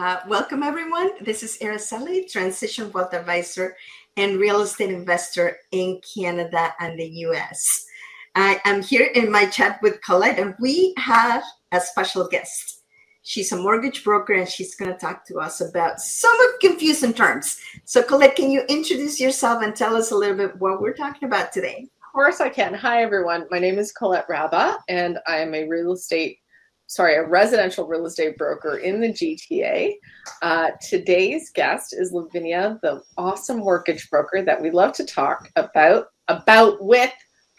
Uh, welcome, everyone. This is Araceli, Transition Wealth Advisor and Real Estate Investor in Canada and the US. I am here in my chat with Colette, and we have a special guest. She's a mortgage broker, and she's going to talk to us about some of confusing terms. So, Colette, can you introduce yourself and tell us a little bit what we're talking about today? Of course, I can. Hi, everyone. My name is Colette Raba, and I am a real estate sorry, a residential real estate broker in the GTA. Uh, today's guest is Lavinia, the awesome mortgage broker that we love to talk about about with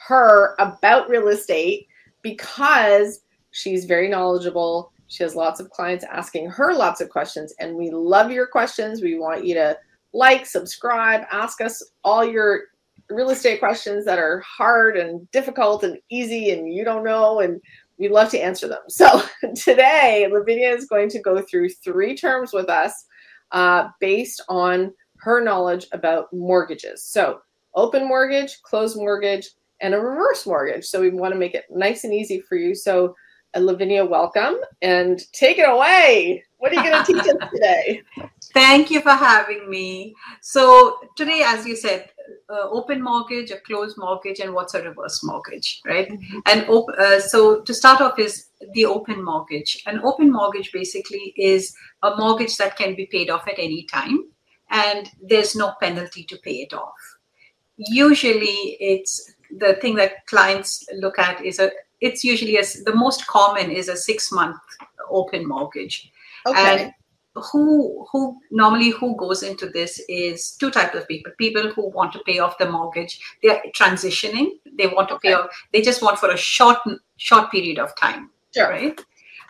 her about real estate because she's very knowledgeable. She has lots of clients asking her lots of questions, and we love your questions. We want you to like, subscribe, ask us all your real estate questions that are hard and difficult and easy and you don't know and we love to answer them. So today, Lavinia is going to go through three terms with us uh, based on her knowledge about mortgages. So open mortgage, closed mortgage, and a reverse mortgage. So we want to make it nice and easy for you. So uh, Lavinia, welcome and take it away. What are you going to teach us today? Thank you for having me. So today, as you said, uh, open mortgage, a closed mortgage, and what's a reverse mortgage, right? Mm-hmm. And op- uh, so to start off is the open mortgage. An open mortgage basically is a mortgage that can be paid off at any time, and there's no penalty to pay it off. Usually, it's the thing that clients look at is a. It's usually as the most common is a six month open mortgage. Okay. And who who normally who goes into this is two types of people people who want to pay off the mortgage they're transitioning they want to okay. pay off they just want for a short short period of time sure. right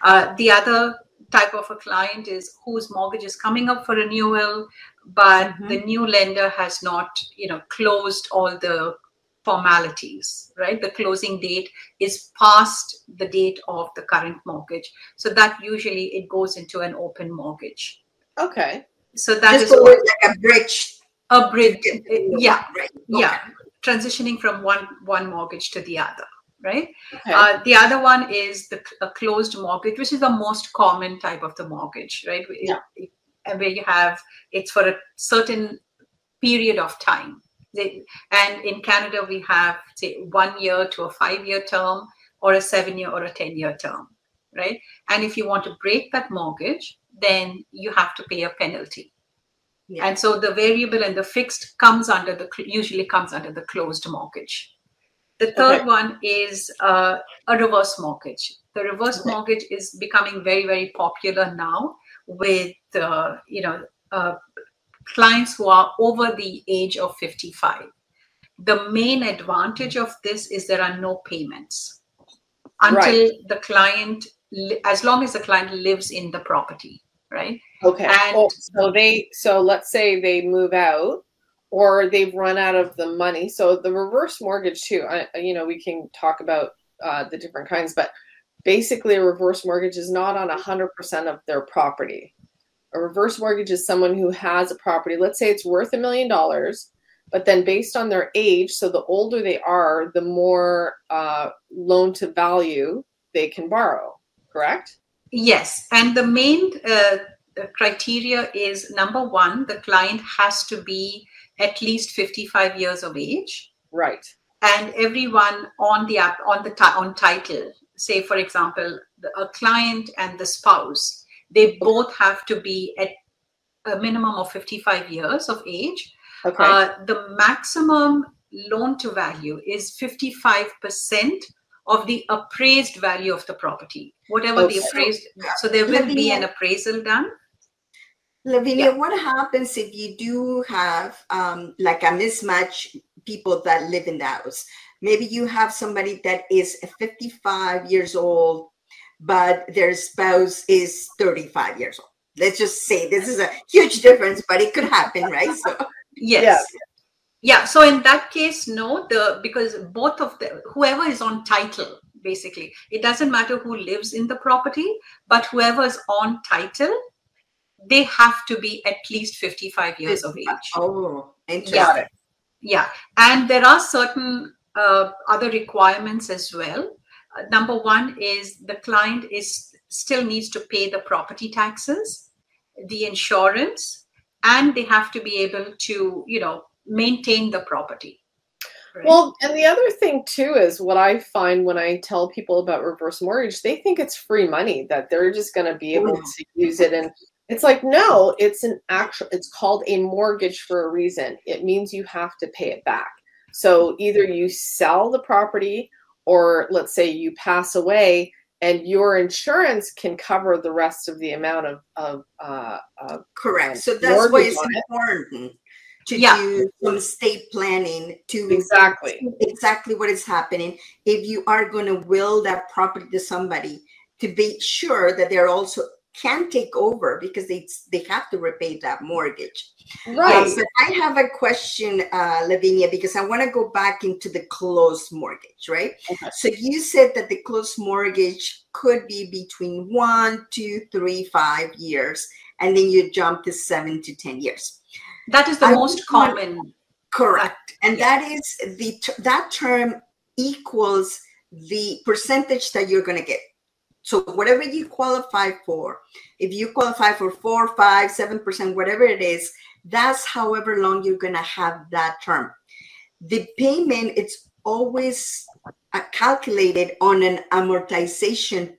uh, the other type of a client is whose mortgage is coming up for renewal but mm-hmm. the new lender has not you know closed all the formalities, right? The closing date is past the date of the current mortgage. So that usually it goes into an open mortgage. Okay. So that Just is what, like a bridge. A bridge. Yeah. Okay. Yeah. Transitioning from one one mortgage to the other. Right. Okay. Uh, the other one is the a closed mortgage, which is the most common type of the mortgage, right? Yeah. It, it, where you have it's for a certain period of time they, and in Canada, we have say one year to a five year term or a seven year or a 10 year term, right? And if you want to break that mortgage, then you have to pay a penalty. Yeah. And so the variable and the fixed comes under the usually comes under the closed mortgage. The third okay. one is uh, a reverse mortgage. The reverse okay. mortgage is becoming very very popular now with uh, you know uh, clients who are over the age of 55. The main advantage of this is there are no payments until right. the client, as long as the client lives in the property, right? Okay. And oh, so they, so let's say they move out or they've run out of the money. So the reverse mortgage too, I, you know, we can talk about uh, the different kinds, but basically a reverse mortgage is not on 100% of their property. A reverse mortgage is someone who has a property, let's say it's worth a million dollars, but then based on their age, so the older they are, the more uh, loan to value they can borrow, correct? Yes. And the main uh, criteria is number one, the client has to be at least 55 years of age. Right. And everyone on the app, on the on title, say, for example, a client and the spouse they both have to be at a minimum of 55 years of age. Okay. Uh, the maximum loan to value is 55% of the appraised value of the property, whatever okay. the appraised. So there will Lavinia, be an appraisal done. Lavinia, yeah. what happens if you do have um, like a mismatch people that live in the house? Maybe you have somebody that is 55 years old but their spouse is 35 years old. Let's just say this is a huge difference, but it could happen, right? So yes. Yeah. yeah. So in that case, no, the because both of the whoever is on title, basically, it doesn't matter who lives in the property, but whoever is on title, they have to be at least 55 years of age. Oh, interesting. Yeah. yeah. And there are certain uh, other requirements as well uh, number one is the client is still needs to pay the property taxes the insurance, and they have to be able to, you know, maintain the property. Right? Well, and the other thing too is what I find when I tell people about reverse mortgage, they think it's free money that they're just going to be able to use it and it's like no, it's an actual it's called a mortgage for a reason. It means you have to pay it back. So either you sell the property or let's say you pass away and your insurance can cover the rest of the amount of, of uh, correct. So that's why it's important to yeah. do some estate planning to exactly exactly what is happening. If you are going to will that property to somebody, to be sure that they're also can take over because they they have to repay that mortgage. Right. Um, but I have a question, uh, Lavinia, because I want to go back into the closed mortgage, right? Okay. So you said that the closed mortgage could be between one, two, three, five years, and then you jump to seven to ten years. That is the I most common. Correct, and yeah. that is the that term equals the percentage that you're going to get. So whatever you qualify for, if you qualify for four, five, seven percent, whatever it is, that's however long you're to have that term. The payment it's always uh, calculated on an amortization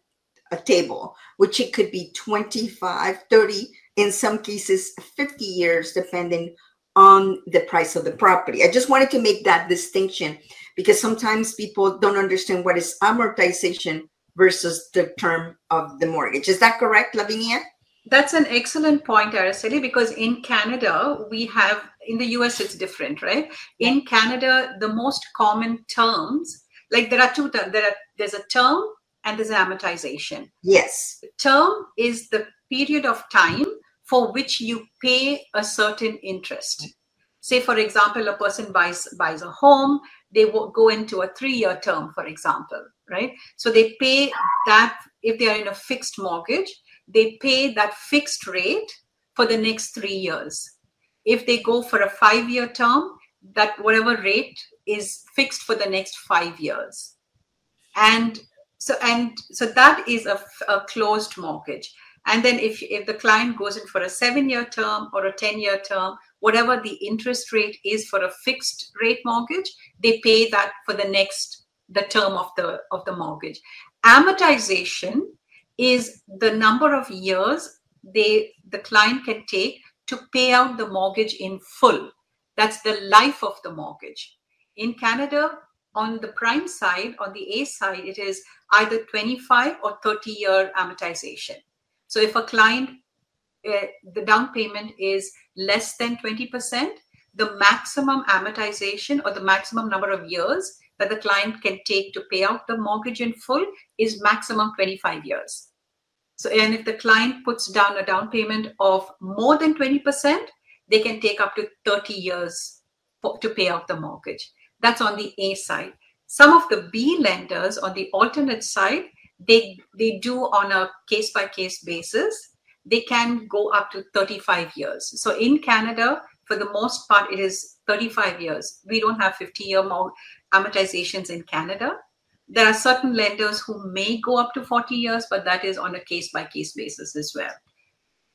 table, which it could be 25, 30, in some cases 50 years, depending on the price of the property. I just wanted to make that distinction because sometimes people don't understand what is amortization versus the term of the mortgage. Is that correct, Lavinia? That's an excellent point, Araceli, because in Canada, we have, in the US, it's different, right? In Canada, the most common terms, like there are two terms, there are, there's a term and there's an amortization. Yes. The term is the period of time for which you pay a certain interest. Say, for example, a person buys, buys a home, they go into a three year term, for example, right? So they pay that, if they are in a fixed mortgage, they pay that fixed rate for the next three years. If they go for a five year term, that whatever rate is fixed for the next five years. And so, and so that is a, a closed mortgage. And then if, if the client goes in for a seven year term or a 10 year term, whatever the interest rate is for a fixed rate mortgage, they pay that for the next, the term of the, of the mortgage. Amortization is the number of years they, the client can take to pay out the mortgage in full. That's the life of the mortgage. In Canada, on the prime side, on the A side, it is either 25 or 30 year amortization. So if a client, uh, the down payment is less than 20%, the maximum amortization or the maximum number of years that the client can take to pay out the mortgage in full is maximum 25 years. So, and if the client puts down a down payment of more than 20%, they can take up to 30 years for, to pay out the mortgage. That's on the A side. Some of the B lenders on the alternate side, they they do on a case by case basis. They can go up to 35 years. So in canada for the most part it is 35 years. We don't have 50 year more amortizations in canada. There are certain lenders who may go up to 40 years but that is on a case by case basis as well.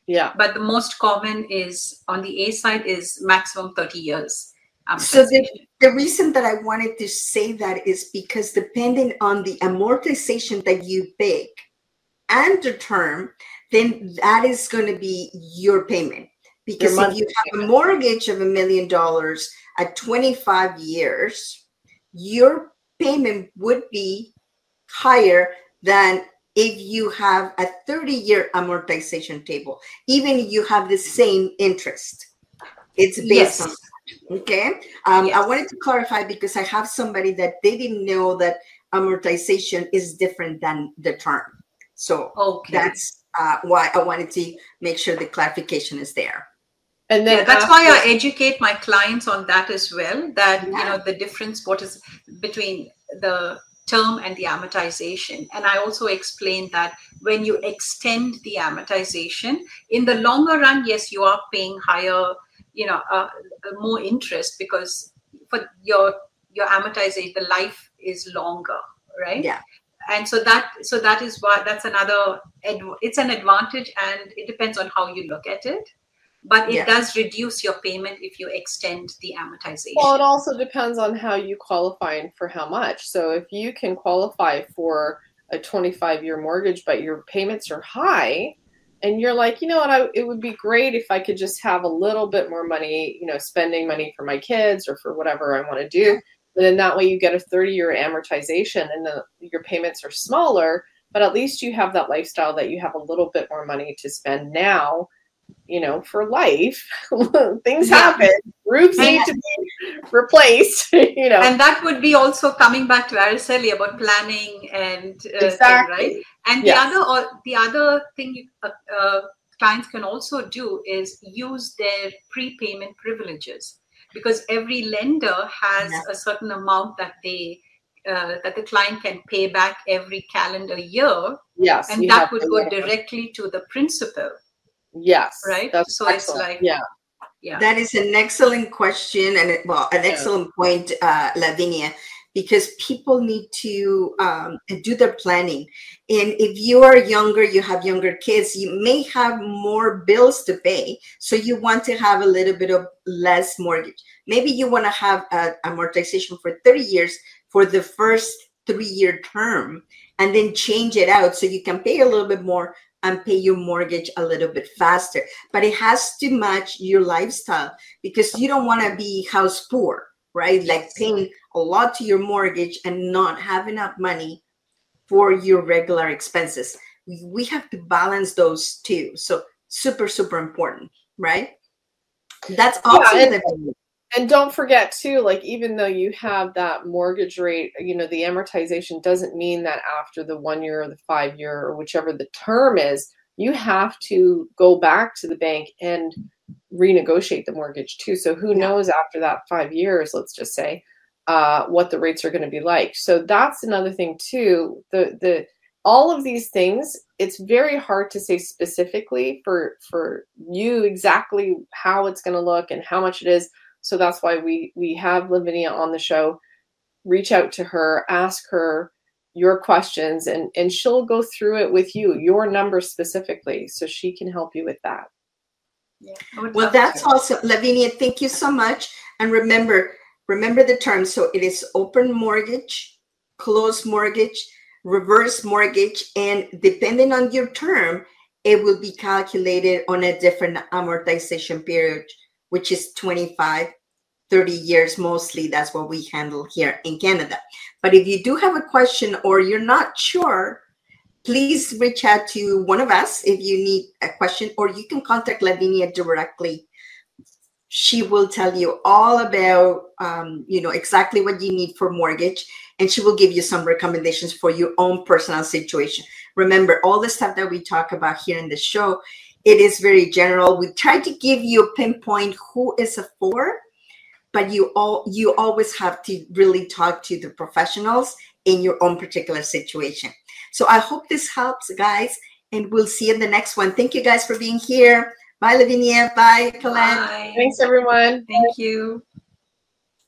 Yeah. But the most common is on the a side is maximum 30 years so the, the reason that I wanted to say that is because depending on the amortization that you pick and the term, then that is going to be your payment. Because your if you have a mortgage of a million dollars at 25 years, your payment would be higher than if you have a 30 year amortization table, even if you have the same interest. It's based yes. on Okay. Um, yes. I wanted to clarify because I have somebody that they didn't know that amortization is different than the term. So okay. that's uh, why I wanted to make sure the clarification is there. And then yeah, that's after- why I educate my clients on that as well. That yeah. you know the difference what is between the term and the amortization. And I also explain that when you extend the amortization, in the longer run, yes, you are paying higher you know uh, Uh, more interest because for your your amortization the life is longer right? Yeah. And so that so that is why that's another it's an advantage and it depends on how you look at it. But it yeah. does reduce your payment if you extend the amortization. Well it also depends on how you qualify and for how much. So if you can qualify for a 25 year mortgage but your payments are high and you're like you know what? I, it would be great if i could just have a little bit more money you know spending money for my kids or for whatever i want to do and then that way you get a 30 year amortization and the, your payments are smaller, but at least you have that lifestyle that you have a little bit more money to spend now, you know, for life. Things yeah. happen. Roofs need to be replaced, you know. And that would be also coming back to Araceli about planning and uh, exactly. Thing, right? And yes. the other the other thing you, uh, uh, clients can also do is use their prepayment privileges because every lender has yeah. a certain amount that they uh, that the client can pay back every calendar year. Yes, and that would go directly to the principal. Yes, right. That's so excellent. it's like yeah. Yeah. That is an excellent question and well, an excellent yeah. point, uh, Lavinia, because people need to um, do their planning. And if you are younger, you have younger kids, you may have more bills to pay. So you want to have a little bit of less mortgage. Maybe you want to have a amortization for 30 years for the first three year term and then change it out so you can pay a little bit more and pay your mortgage a little bit faster. But it has to match your lifestyle because you don't want to be house poor right? Like paying a lot to your mortgage and not have enough money for your regular expenses. We have to balance those two. So super, super important, right? That's also yeah, and, and don't forget too, like even though you have that mortgage rate, you know, the amortization doesn't mean that after the one year or the five year or whichever the term is, you have to go back to the bank and renegotiate the mortgage too. So who yeah. knows after that five years, let's just say, uh, what the rates are going to be like. So that's another thing too. The the all of these things, it's very hard to say specifically for for you exactly how it's going to look and how much it is. So that's why we we have Lavinia on the show. Reach out to her, ask her your questions, and and she'll go through it with you, your number specifically, so she can help you with that. Yeah, well, that's to. awesome. Lavinia, thank you so much. And remember, remember the term. So it is open mortgage, closed mortgage, reverse mortgage, and depending on your term, it will be calculated on a different amortization period, which is 25, 30 years mostly. That's what we handle here in Canada. But if you do have a question or you're not sure, please reach out to one of us if you need a question, or you can contact Lavinia directly. She will tell you all about, um, you know, exactly what you need for mortgage, and she will give you some recommendations for your own personal situation. Remember, all the stuff that we talk about here in the show, it is very general. We try to give you a pinpoint who is a for, but you all you always have to really talk to the professionals in your own particular situation. So I hope this helps, guys, and we'll see you in the next one. Thank you guys for being here. Bye, Lavinia. Bye, Colette. Bye. Thanks, everyone. Thank you.